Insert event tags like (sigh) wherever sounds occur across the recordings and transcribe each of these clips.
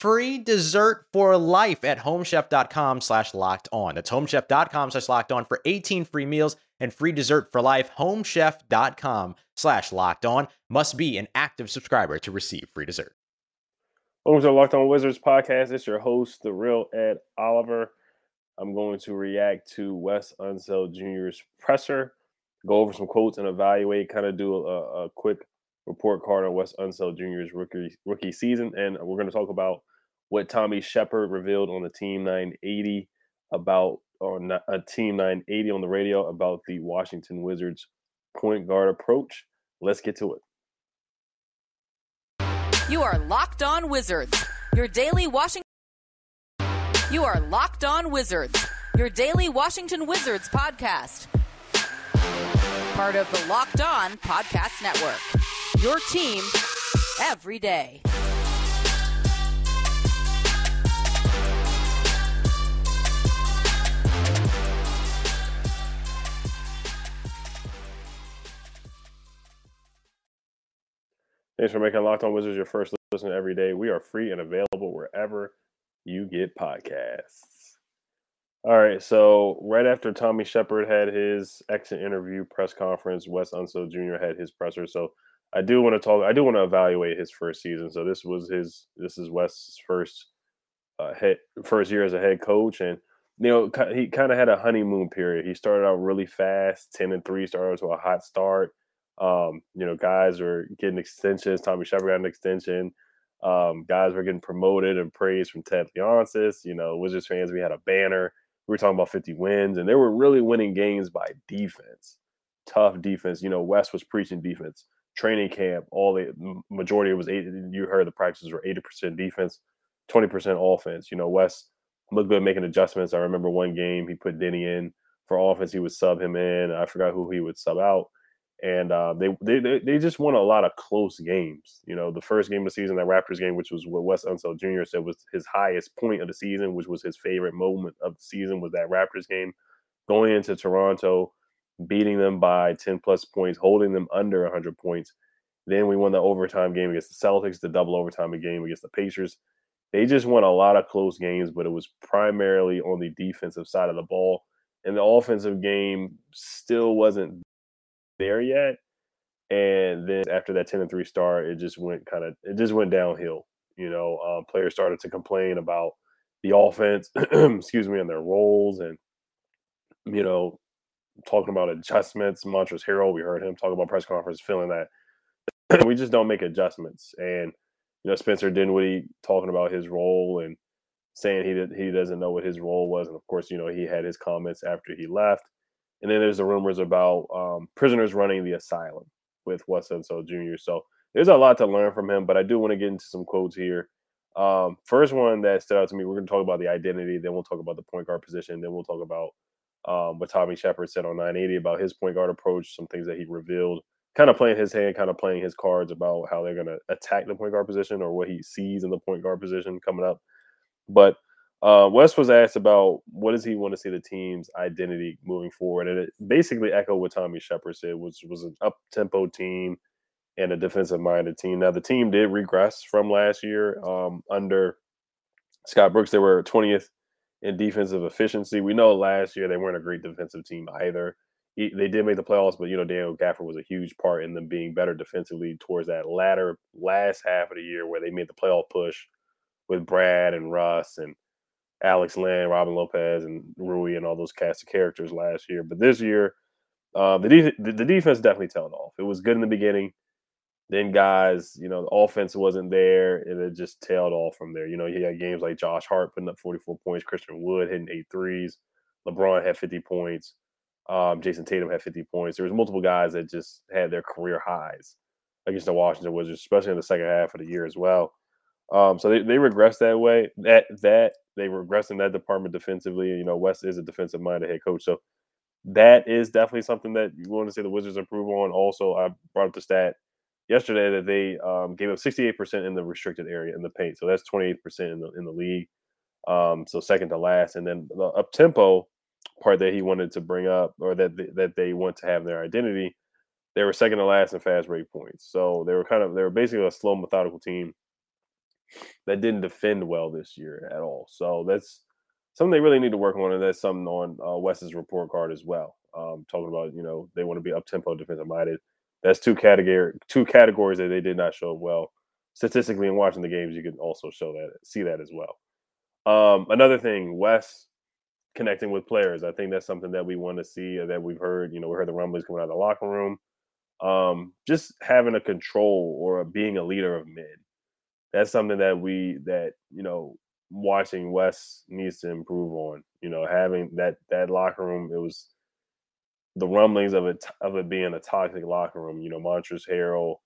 free dessert for life at homechef.com slash locked on. That's homechef.com slash locked on for 18 free meals and free dessert for life. Homechef.com slash locked on must be an active subscriber to receive free dessert. Welcome to the Locked On Wizards podcast. It's your host, the real Ed Oliver. I'm going to react to Wes Unseld Jr.'s presser, go over some quotes and evaluate, kind of do a, a quick report card on Wes Unseld Jr.'s rookie rookie season, and we're going to talk about what Tommy Sheppard revealed on the Team 980 about on a uh, Team 980 on the radio about the Washington Wizards point guard approach. Let's get to it. You are locked on Wizards, your daily Washington. You are locked on Wizards, your daily Washington Wizards podcast. Part of the Locked On Podcast Network. Your team every day. Thanks for making Locked On Wizards your first listen every day. We are free and available wherever you get podcasts. All right, so right after Tommy Sheppard had his exit interview press conference, Wes Unseld Jr. had his presser. So I do want to talk. I do want to evaluate his first season. So this was his. This is Wes's first uh, head first year as a head coach, and you know he kind of had a honeymoon period. He started out really fast, ten and three, started to a hot start. Um, you know, guys were getting extensions. Tommy Sheppard got an extension. Um, guys were getting promoted and praised from Ted Leonsis. You know, Wizards fans, we had a banner. We were talking about 50 wins, and they were really winning games by defense, tough defense. You know, Wes was preaching defense. Training camp, all the majority it was eight. You heard the practices were 80% defense, 20% offense. You know, Wes looked good making adjustments. I remember one game he put Deni in for offense. He would sub him in. I forgot who he would sub out and uh, they, they they just won a lot of close games. You know, the first game of the season, that Raptors game, which was what Wes Unseld Jr. said was his highest point of the season, which was his favorite moment of the season, was that Raptors game. Going into Toronto, beating them by 10 plus points, holding them under 100 points. Then we won the overtime game against the Celtics, the double overtime game against the Pacers. they just won a lot of close games, but it was primarily on the defensive side of the ball. And the offensive game still wasn't there yet. And then after that 10 and 3 start, it just went kind of it just went downhill. You know, um, players started to complain about the offense, (clears throat) excuse me, and their roles and you know, talking about adjustments. Montrezl Harrell, we heard him talk about press conference, feeling that (clears throat) we just don't make adjustments. And you know, Spencer Dinwiddie talking about his role and saying he did, he doesn't know what his role was, and of course, you know, he had his comments after he left. And then there's the rumors about um, prisoners running the asylum with Wes So Jr. So there's a lot to learn from him, but I do want to get into some quotes here. Um, first one that stood out to me, we're going to talk about the identity, then we'll talk about the point guard position, then we'll talk about um, what Tommy Sheppard said on 980 about his point guard approach, some things that he revealed kind of playing his hand, kind of playing his cards about how they're going to attack the point guard position or what he sees in the point guard position coming up. But uh, Wes was asked about what does he want to see the team's identity moving forward, and it basically echoed what Tommy Sheppard said, which was an up tempo team and a defensive minded team. Now the team did regress from last year um, under Scott Brooks. They were 20th in defensive efficiency. We know last year they weren't a great defensive team either they did make the playoffs, but you know Daniel Gafford was a huge part in them being better defensively towards that latter last half of the year where they made the playoff push with Brad and Russ and Alex Len, Robin Lopez, and Rui and all those cast of characters last year. But this year, uh, the, de- the defense definitely tailed off. It was good in the beginning. Then guys, you know, the offense wasn't there, and it just tailed off from there. You know, you had games like Josh Hart putting up 44 points, Christian Wood hitting eight threes, LeBron had 50 points. Um, Jayson Tatum had 50 points. There was multiple guys that just had their career highs against the Washington Wizards, especially in the second half of the year as well. Um, so they, they regressed that way. That that they regressed in that department defensively. You know, Wes is a defensive minded head coach, so that is definitely something that you want to see the Wizards improve on. Also, I brought up the stat yesterday that they um, gave up 68% in the restricted area in the paint, so that's 28% in the in the league. Um, so second to last, and then the up tempo part that he wanted to bring up or that they, that they want to have their identity, they were second to last in fast break points. So they were kind of they were basically a slow, methodical team that didn't defend well this year at all. So that's something they really need to work on, and that's something on uh, Wes's report card as well. Um, talking about you know they want to be up tempo, defensive minded. That's two category two categories that they did not show well statistically. In watching the games, you can also show that see that as well. Um, another thing, Wes connecting with players. I think that's something that we want to see that we've heard. You know, we heard the rumblings coming out of the locker room. Um, just having a control or being a leader of men. That's something that we that you know watching Wes needs to improve on. You know, having that that locker room. It was the rumblings of it of it being a toxic locker room. You know, Montrezl Harrell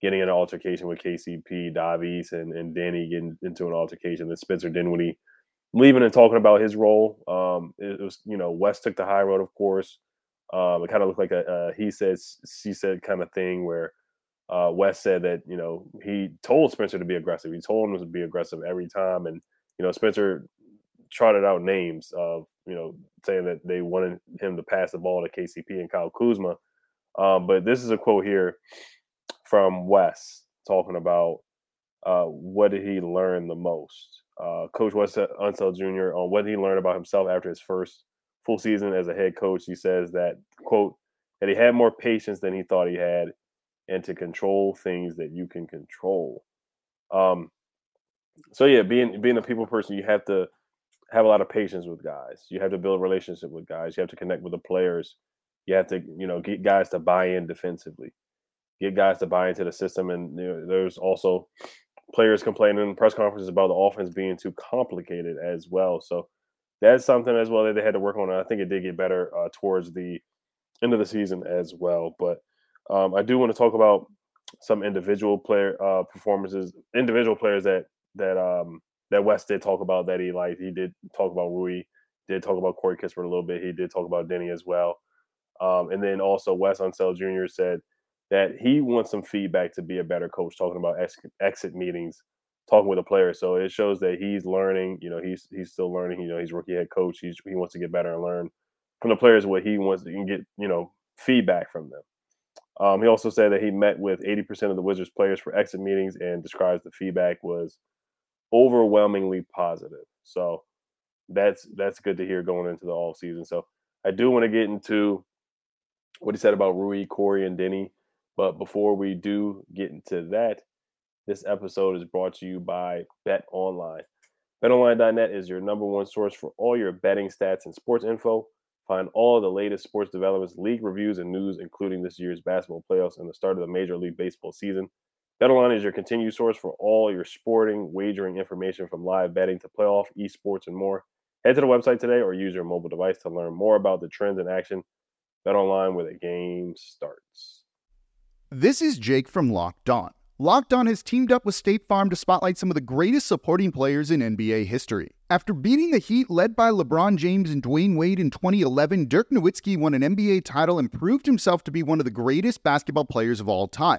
getting an altercation with KCP, Davies, and and Danny getting into an altercation. Then Spencer Dinwiddie leaving and talking about his role. Um, it, was, you know, Wes took the high road, of course. Um, it kind of looked like a, a, he said, she said kind of thing where uh, Wes said that, you know, he told Spencer to be aggressive. He told him to be aggressive every time. And, you know, Spencer trotted out names of, you know, saying that they wanted him to pass the ball to KCP and Kyle Kuzma. Um, but this is a quote here from Wes talking about uh, what did he learn the most uh, Coach Wes Unseld Jr. on what he learned about himself after his first full season as a head coach. He says that quote that he had more patience than he thought he had, and to control things that you can control. Um, so yeah, being being a people person, you have to have a lot of patience with guys. You have to build a relationship with guys. You have to connect with the players. You have to, you know, get guys to buy in defensively, get guys to buy into the system. And you know, there's also players complaining in press conferences about the offense being too complicated as well. So that's something as well that they had to work on. I think it did get better uh, towards the end of the season as well. But um, I do want to talk about some individual player uh, performances, individual players that that um, that Wes did talk about that he liked. He did talk about Rui, did talk about Corey Kispert a little bit. He did talk about Deni as well. Um, and then also Wes Unseld Jr. said that he wants some feedback to be a better coach, talking about ex- exit meetings, talking with the players. So it shows that he's learning. You know, he's he's still learning. You know, he's rookie head coach. He's, he wants to get better and learn from the players what he wants to get. You know, feedback from them. Um, he also said that he met with 80% of the Wizards players for exit meetings and describes the feedback was overwhelmingly positive. So that's that's good to hear going into the off season. So I do want to get into what he said about Rui, Corey, and Deni. But before we do get into that, this episode is brought to you by Bet Online. BetOnline.net is your number one source for all your betting stats and sports info. Find all the latest sports developments, league reviews, and news, including this year's basketball playoffs and the start of the Major League Baseball season. BetOnline is your continued source for all your sporting wagering information from live betting to playoff, esports, and more. Head to the website today or use your mobile device to learn more about the trends in action. BetOnline where the game starts. This is Jake from Locked On. Locked On has teamed up with State Farm to spotlight some of the greatest supporting players in NBA history. After beating the Heat led by LeBron James and Dwyane Wade in 2011, Dirk Nowitzki won an NBA title and proved himself to be one of the greatest basketball players of all time.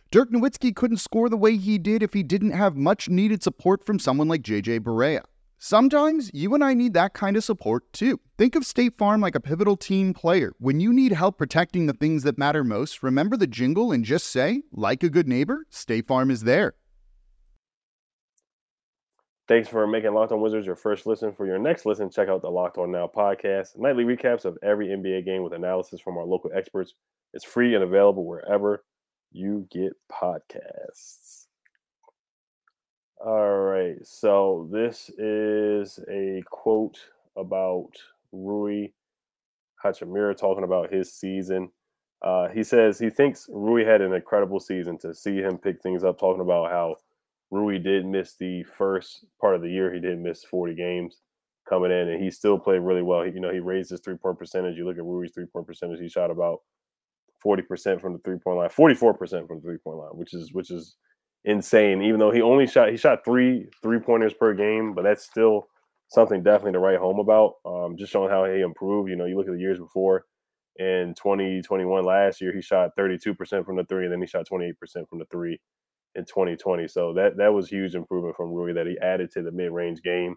Dirk Nowitzki couldn't score the way he did if he didn't have much needed support from someone like JJ Barea. Sometimes you and I need that kind of support too. Think of State Farm like a pivotal team player. When you need help protecting the things that matter most, remember the jingle and just say, like a good neighbor, State Farm is there. Thanks for making Locked On Wizards your first listen. For your next listen, check out the Locked On Now podcast, nightly recaps of every NBA game with analysis from our local experts. It's free and available wherever you get podcasts. All right. So this is a quote about Rui Hachimura talking about his season. Uh, he says he thinks Rui had an incredible season to see him pick things up, talking about how Rui did miss the first part of the year. He did miss 40 games coming in, and he still played really well. He, you know, he raised his three point percentage. You look at Rui's three point percentage, he shot about 40% from the three point line, 44% from the three point line, which is which is insane. Even though he only shot he shot three three pointers per game, but that's still something definitely to write home about. Um, just showing how he improved. You know, you look at the years before. In 2021 last year, he shot 32% from the three, and then he shot 28% from the three in 2020. So that that was huge improvement from Rui that he added to the mid range game,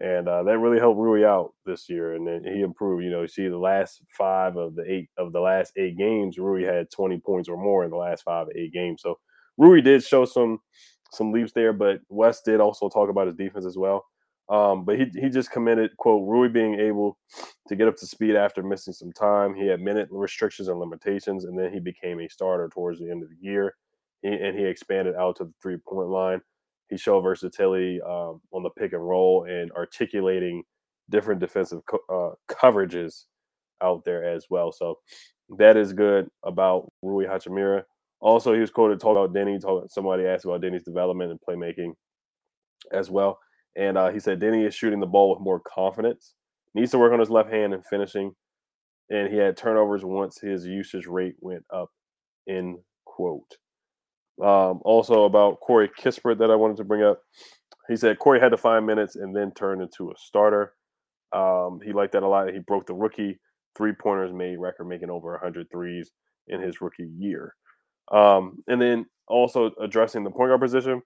and uh, that really helped Rui out this year. And then he improved. You know, you see the last five of the eight of the last eight games, Rui had 20 points or more in the last five eight games. So Rui did show some some leaps there, but Wes did also talk about his defense as well. Um, but he he just committed quote Rui being able to get up to speed after missing some time. He had minute restrictions and limitations, and then he became a starter towards the end of the year, he, and he expanded out to the three point line. He showed versatility um, on the pick and roll and articulating different defensive co- uh, coverages out there as well. So that is good about Rui Hachimura. Also, he was quoted talking about Deni. Talk, somebody asked about Deni's development and playmaking as well. And uh, he said Deni is shooting the ball with more confidence, needs to work on his left hand and finishing. And he had turnovers once his usage rate went up, in quote. Um, also about Corey Kispert that I wanted to bring up. He said Corey had to find minutes and then turned into a starter. Um, he liked that a lot. He broke the rookie three pointers made record, making over 100 threes in his rookie year. Um, and then also addressing the point guard position,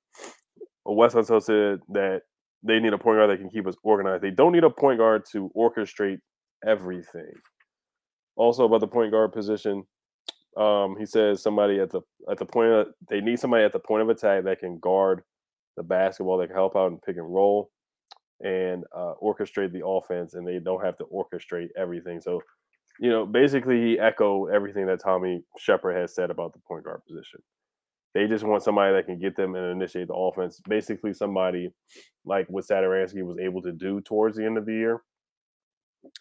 Wes Unseld said that they need a point guard that can keep us organized. They don't need a point guard to orchestrate everything. Also about the point guard position, um, he says somebody at the at the point of, they need somebody at the point of attack that can guard the basketball, that can help out and pick and roll, and uh, orchestrate the offense, and they don't have to orchestrate everything. So you know, basically he echoed everything that Tommy Sheppard has said about the point guard position. They just want somebody that can get them and initiate the offense. Basically, somebody like what Satoransky was able to do towards the end of the year.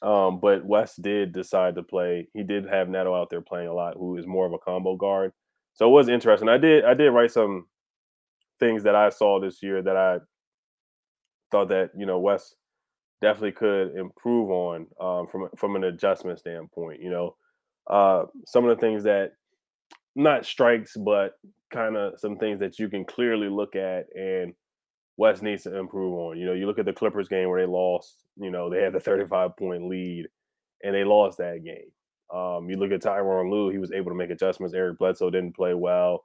Um, but Wes did decide to play. He did have Neto out there playing a lot, who is more of a combo guard. So it was interesting. I did I did write some things that I saw this year that I thought that you know Wes definitely could improve on um, from from an adjustment standpoint. You know, uh, some of the things that not strikes, but kind of some things that you can clearly look at and Wes needs to improve on. You know, you look at the Clippers game where they lost. You know, they had the 35 point lead, and they lost that game. Um, you look at Tyronn Lue; he was able to make adjustments. Eric Bledsoe didn't play well.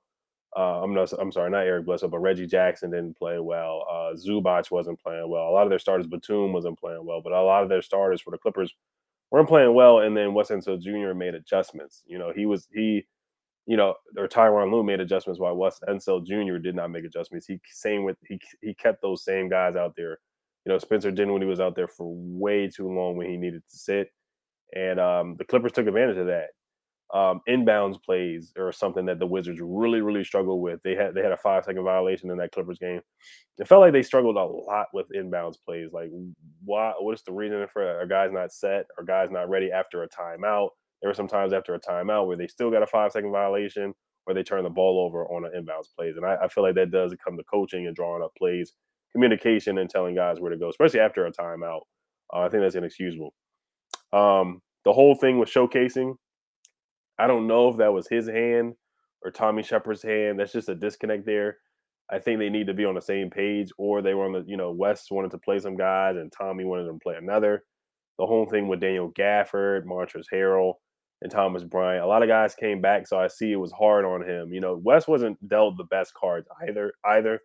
Uh, I'm not. I'm sorry, not Eric Bledsoe, but Reggie Jackson didn't play well. Uh, Zubac wasn't playing well. A lot of their starters, Batum wasn't playing well, but a lot of their starters for the Clippers weren't playing well. And then Wes Unseld Jr. made adjustments. You know, he was he, you know, or Tyronn Lue made adjustments while Wes Unseld Jr. did not make adjustments. He same with he he kept those same guys out there. You know, Spencer Dinwiddie was out there for way too long when he needed to sit, and um, the Clippers took advantage of that um, inbounds plays or something that the Wizards really, really struggled with. They had they had a five second violation in that Clippers game. It felt like they struggled a lot with inbounds plays. Like, why? What is the reason for a guy's not set or guys not ready after a timeout? There were some times after a timeout where they still got a five second violation or they turn the ball over on an inbounds plays. And I, I feel like that does come to coaching and drawing up plays, communication, and telling guys where to go, especially after a timeout. Uh, I think that's inexcusable. Um, the whole thing with showcasing I don't know if that was his hand or Tommy Sheppard's hand. That's just a disconnect there. I think they need to be on the same page, or they were on the, you know, Wes wanted to play some guys and Tommy wanted them to play another. The whole thing with Daniel Gafford, Montrezl Harrell, and Thomas Bryant. A lot of guys came back, so I see it was hard on him. You know, Wes wasn't dealt the best cards either. Either,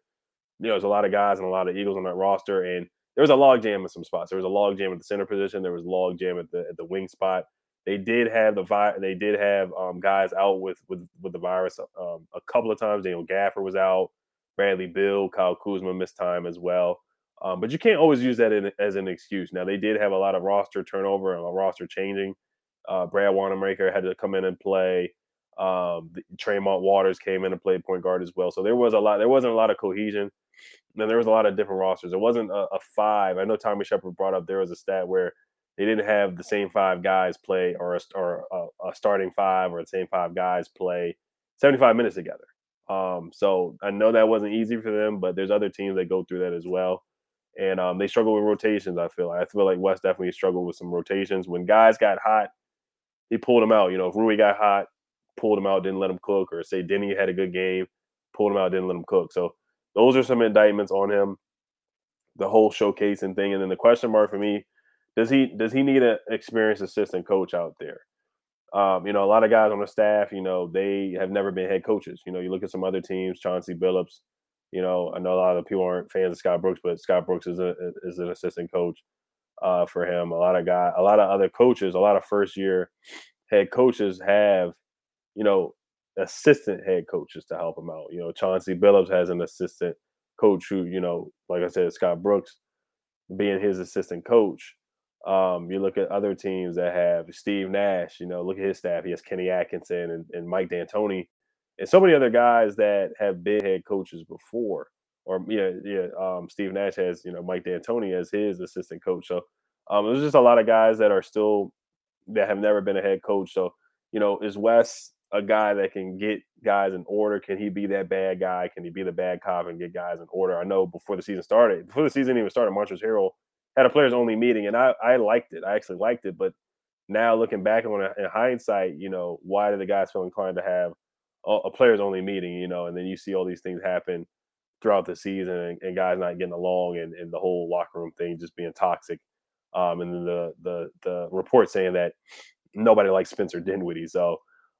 you know, there's a lot of guys and a lot of Eagles on that roster, and there was a log jam in some spots. There was a log jam at the center position. There was log jam at the at the wing spot. They did have the vi- they did have um, guys out with with with the virus um, a couple of times. Daniel Gafford was out. Bradley Beal, Kyle Kuzma missed time as well. Um, but you can't always use that in, as an excuse. Now they did have a lot of roster turnover and a roster changing. Uh, Brad Wanamaker had to come in and play. Um, Tremont Waters came in and played point guard as well. So there was a lot. There wasn't a lot of cohesion. And there was a lot of different rosters. It wasn't a, a five. I know Tommy Sheppard brought up there was a stat where they didn't have the same five guys play or a, or a, a starting five or the same five guys play 75 minutes together. Um, so I know that wasn't easy for them, but there's other teams that go through that as well. And um, they struggle with rotations. I feel like I feel like Wes definitely struggled with some rotations. When guys got hot, he pulled him out. You know, if Rui got hot, pulled him out, didn't let him cook, or say Deni had a good game, pulled him out, didn't let him cook. So those are some indictments on him. The whole showcasing thing, and then the question mark for me does he does he need an experienced assistant coach out there? Um, you know, a lot of guys on the staff, you know, they have never been head coaches. You know, you look at some other teams, Chauncey Billups. You know, I know a lot of people aren't fans of Scott Brooks, but Scott Brooks is a is an assistant coach uh, for him. A lot of guy, a lot of other coaches, a lot of first year head coaches have, you know, assistant head coaches to help them out. You know, Chauncey Billups has an assistant coach who, you know, like I said, Scott Brooks being his assistant coach um, you look at other teams that have Steve Nash, you know, look at his staff. He has Kenny Atkinson and, and Mike D'Antoni and so many other guys that have been head coaches before. Or yeah, yeah. Um, Steve Nash has, you know, Mike D'Antoni as his assistant coach. So um, there's just a lot of guys that are still that have never been a head coach. So, you know, is Wes a guy that can get guys in order? Can he be that bad guy? Can he be the bad cop and get guys in order? I know before the season started, before the season even started, Montrezl Harrell had a players only meeting, and I I liked it. I actually liked it, but now looking back on in hindsight, you know, why did the guys feel inclined to have a, a players only meeting? You know, and then you see all these things happen throughout the season, and, and guys not getting along, and, and the whole locker room thing just being toxic. Um, and the the the report saying that nobody likes Spencer Dinwiddie. So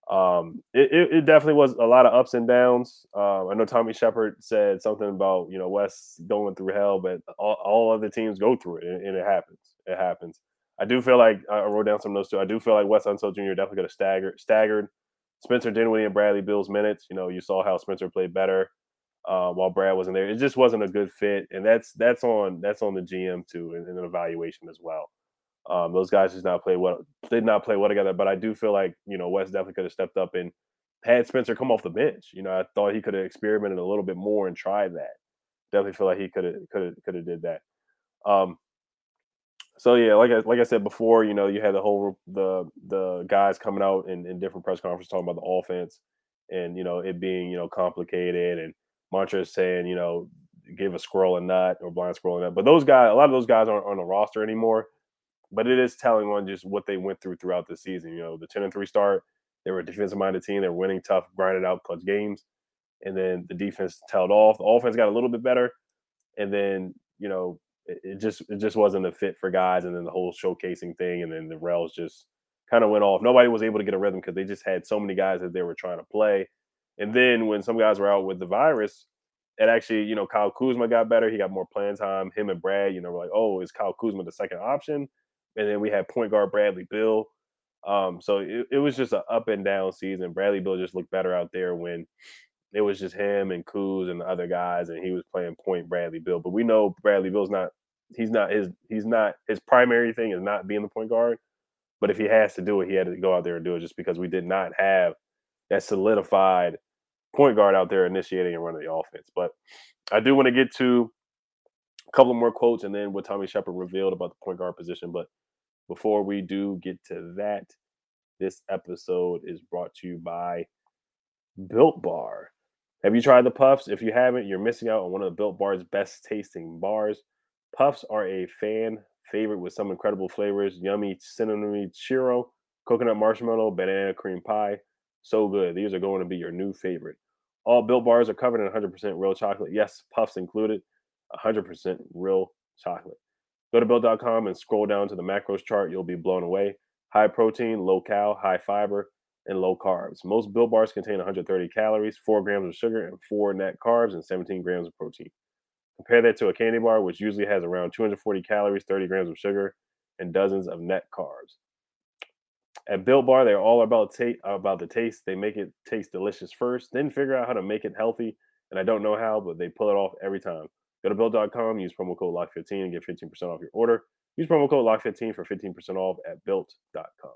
um, it, it, definitely was a lot of ups and downs. Um, I know Tommy Sheppard said something about you know Wes going through hell, but all, all other teams go through it, and, and, it happens. It happens. I do feel like I wrote down some notes too. I do feel like Wes Unseld Jr. definitely got a staggered staggered Spencer Dinwiddie and Bradley Beal's minutes. You know, you saw how Spencer played better uh, while Brad wasn't there. It just wasn't a good fit, and that's that's on that's on the GM too, and, an evaluation as well. Um, those guys did not play well, did not play well together. But I do feel like you know Wes definitely could have stepped up and had Spencer come off the bench. You know, I thought he could have experimented a little bit more and tried that. Definitely feel like he could have could have could have did that. Um, so yeah, like I, like I said before, you know, you had the whole the the guys coming out in, in different press conferences talking about the offense and you know it being you know complicated and Montrezl saying you know give a squirrel a nut or blind squirrel a nut. But those guys, a lot of those guys aren't on the roster anymore but it is telling on just what they went through throughout the season. You know, the 10 and 3 start, they were a defensive minded team. They were winning tough, grinded out clutch games. And then the defense tailed off. The offense got a little bit better. and then you know it, it just it just wasn't a fit for guys, and then the whole showcasing thing, and then the rails just kind of went off. Nobody was able to get a rhythm because they just had so many guys that they were trying to play. And then when some guys were out with the virus, it actually, you know, Kyle Kuzma got better. He got more playing time. Him and Brad, you know, were like, oh, is Kyle Kuzma the second option? And then we had point guard Bradley Beal. Um, so it, it was just an up and down season. Bradley Beal just looked better out there when it was just him and Kuz and the other guys, and he was playing point Bradley Beal. But we know Bradley Beal's not he's not his he's not his primary thing is not being the point guard. But if he has to do it, he had to go out there and do it just because we did not have that solidified point guard out there initiating and running the offense. But I do want to get to a couple more quotes and then what Tommy Sheppard revealed about the point guard position. But before we do get to that, this episode is brought to you by Built Bar. Have you tried the puffs? If you haven't, you're missing out on one of the Built Bar's best tasting bars. Puffs are a fan favorite with some incredible flavors yummy cinnamon churro, coconut marshmallow, banana cream pie. So good. These are going to be your new favorite. All built bars are covered in 100% real chocolate. Yes, puffs included. 100% real chocolate. Go to built.com and scroll down to the macros chart. You'll be blown away. High protein, low cal, high fiber, and low carbs. Most built bars contain 130 calories, 4 grams of sugar, and 4 net carbs, and 17 grams of protein. Compare that to a candy bar, which usually has around 240 calories, 30 grams of sugar, and dozens of net carbs. At Built Bar, they're all about ta- about the taste. They make it taste delicious first, then figure out how to make it healthy. And I don't know how, but they pull it off every time. Go to built.com, use promo code LOCK15 and get 15% off your order. Use promo code LOCK15 for 15% off at built.com.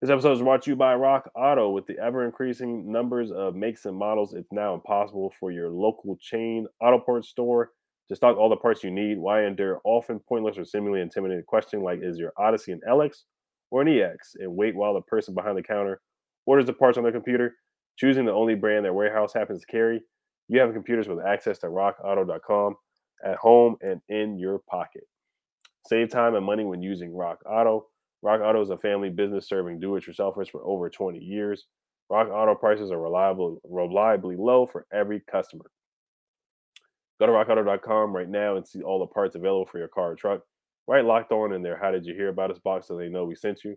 This episode is brought to you by Rock Auto. With the ever increasing numbers of makes and models, it's now impossible for your local chain auto parts store to stock all the parts you need. Why endure often pointless or seemingly intimidating question like, is your Odyssey an LX or an EX? And wait while the person behind the counter orders the parts on their computer, choosing the only brand their warehouse happens to carry. You have computers with access to rockauto.com at home and in your pocket. Save time and money when using Rock Auto. Rock Auto is a family business serving do-it-yourselfers for over 20 years. Rock Auto prices are reliable, reliably low for every customer. Go to rockauto.com right now and see all the parts available for your car or truck. Right locked on in there. How did you hear about us box so they know we sent you?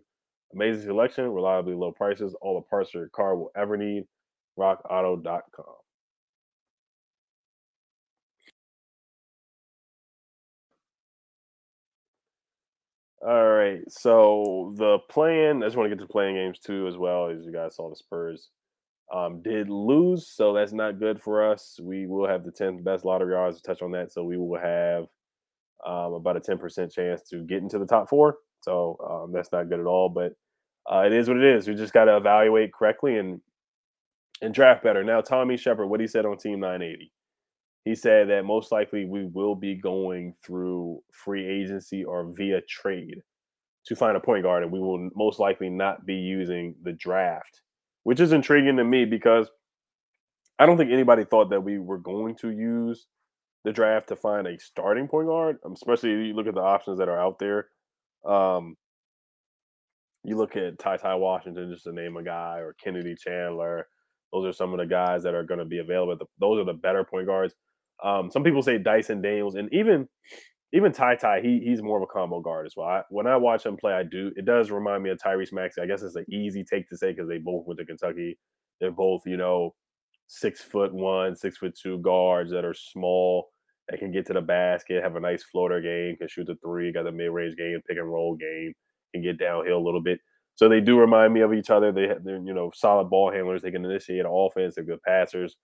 Amazing selection, reliably low prices, all the parts your car will ever need. RockAuto.com. All right. So the plan, I just want to get to playing games too, as well as you guys saw the Spurs um, did lose, so that's not good for us. We will have the 10th best lottery odds to touch on that, so we will have um, about a 10% chance to get into the top four. So um, that's not good at all, but uh, it is what it is. We just got to evaluate correctly and and draft better. Now, Tommy Sheppard, what he said on Team 980 he said that most likely we will be going through free agency or via trade to find a point guard, and we will most likely not be using the draft, which is intriguing to me because I don't think anybody thought that we were going to use the draft to find a starting point guard, um, especially you look at the options that are out there. Um, you look at Ty Ty Washington, just to name a guy, or Kennedy Chandler. Those are some of the guys that are going to be available. Those are the better point guards. Um, some people say Dyson Daniels, and even even Ty Ty, he he's more of a combo guard as well. I, when I watch him play, I do. It does remind me of Tyrese Maxey. I guess it's an easy take to say because they both went to Kentucky. They're both, you know, six foot one, six foot two guards that are small, that can get to the basket, have a nice floater game, can shoot the three, got the mid range game, pick and roll game, can get downhill a little bit. So they do remind me of each other. They, they're you know solid ball handlers. They can initiate offense. They're good passers.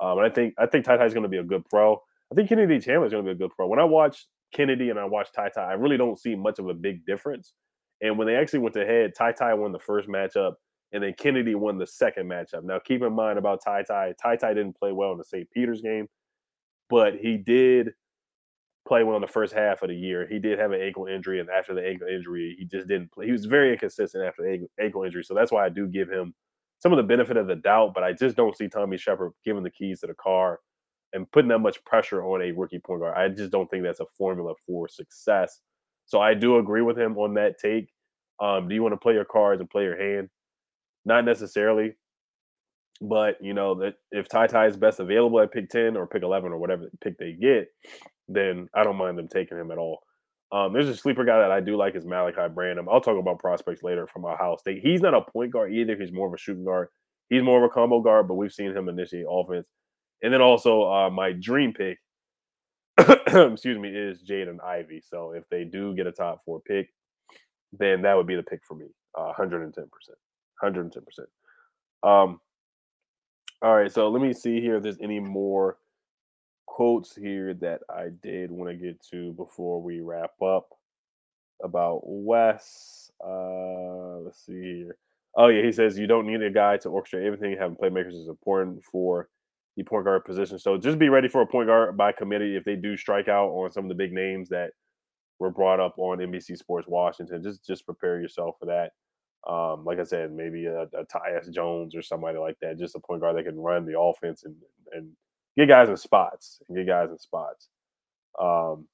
Um, and I think I think Ty is going to be a good pro. I think Kennedy Chandler is going to be a good pro. When I watch Kennedy and I watch Ty Ty, I really don't see much of a big difference. And when they actually went to head, Ty Ty won the first matchup, and then Kennedy won the second matchup. Now, keep in mind about Ty Ty. Ty Ty didn't play well in the St. Peter's game, but he did play well in the first half of the year. He did have an ankle injury, and after the ankle injury, he just didn't play. He was very inconsistent after the ankle injury. So that's why I do give him some of the benefit of the doubt, but I just don't see Tommy Sheppard giving the keys to the car and putting that much pressure on a rookie point guard. I just don't think that's a formula for success. So I do agree with him on that take. Um, do you want to play your cards and play your hand? Not necessarily. But you know that if Ty Ty is best available at pick ten or pick eleven or whatever pick they get, then I don't mind them taking him at all. Um, there's a sleeper guy that I do like is Malaki Branham. I'll talk about prospects later from Ohio State. He's not a point guard either. He's more of a shooting guard. He's more of a combo guard, but we've seen him initiate offense. And then also uh, my dream pick, (coughs) excuse me, is Jaden Ivey. So if they do get a top four pick, then that would be the pick for me. Uh, 110%. 110%. Um, all right, so let me see here if there's any more quotes here that I did want to get to before we wrap up about Wes. Uh, let's see here. Oh yeah, he says you don't need a guy to orchestrate everything. Having playmakers is important for the point guard position. So just be ready for a point guard by committee if they do strike out on some of the big names that were brought up on NBC Sports Washington. Just just prepare yourself for that. Um, like I said, maybe a, a Tyus Jones or somebody like that, just a point guard that can run the offense and and get guys in spots and get guys in spots. Um,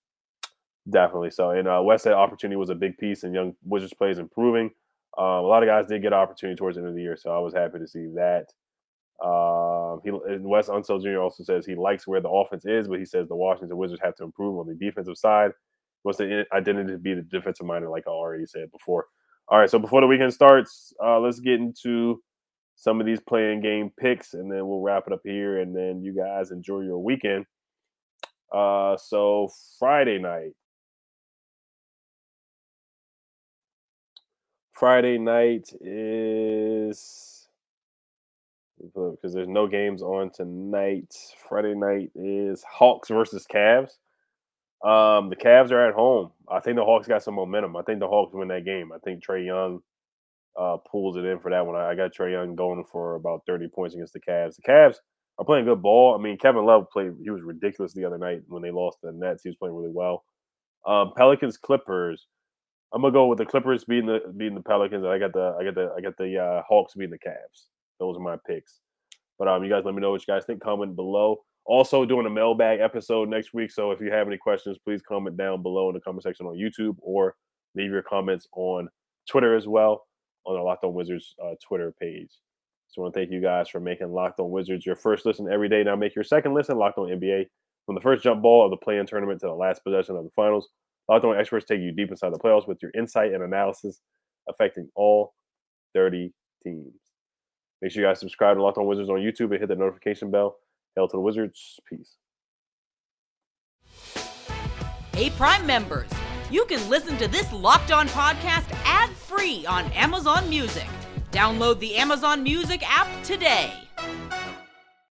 definitely so. And uh, Wes said opportunity was a big piece, and young Wizards plays improving. Um, a lot of guys did get opportunity towards the end of the year, so I was happy to see that. Um, he and Wes Unseld Jr. also says he likes where the offense is, but he says the Washington Wizards have to improve on the defensive side. What's the identity to be the defensive minded, like I already said before. All right, so before the weekend starts, uh, let's get into some of these playing game picks, and then we'll wrap it up here. And then you guys enjoy your weekend. Uh, so Friday night, Friday night is because there's no games on tonight. Friday night is Hawks versus Cavs. Um, the Cavs are at home. I think the Hawks got some momentum. I think the Hawks win that game. I think Trae Young uh, pulls it in for that one. I, I got Trae Young going for about 30 points against the Cavs. The Cavs are playing good ball. I mean, Kevin Love played, he was ridiculous the other night when they lost the Nets. He was playing really well. Um, Pelicans Clippers. I'm gonna go with the Clippers being the beating the Pelicans. I got the I got the I got the uh, Hawks beating the Cavs. Those are my picks. But um, you guys let me know what you guys think. Comment below. Also doing a mailbag episode next week. So if you have any questions, please comment down below in the comment section on YouTube or leave your comments on Twitter as well on the Locked On Wizards uh, Twitter page. So I want to thank you guys for making Locked On Wizards your first listen every day. Now make your second listen Locked On NBA from the first jump ball of the play-in tournament to the last possession of the finals. Locked On experts take you deep inside the playoffs with your insight and analysis affecting all 30 teams. Make sure you guys subscribe to Locked On Wizards on YouTube and hit the notification bell. Hail to the Wizards. Peace. Hey, Prime members, you can listen to this Locked On podcast ad free on Amazon Music. Download the Amazon Music app today.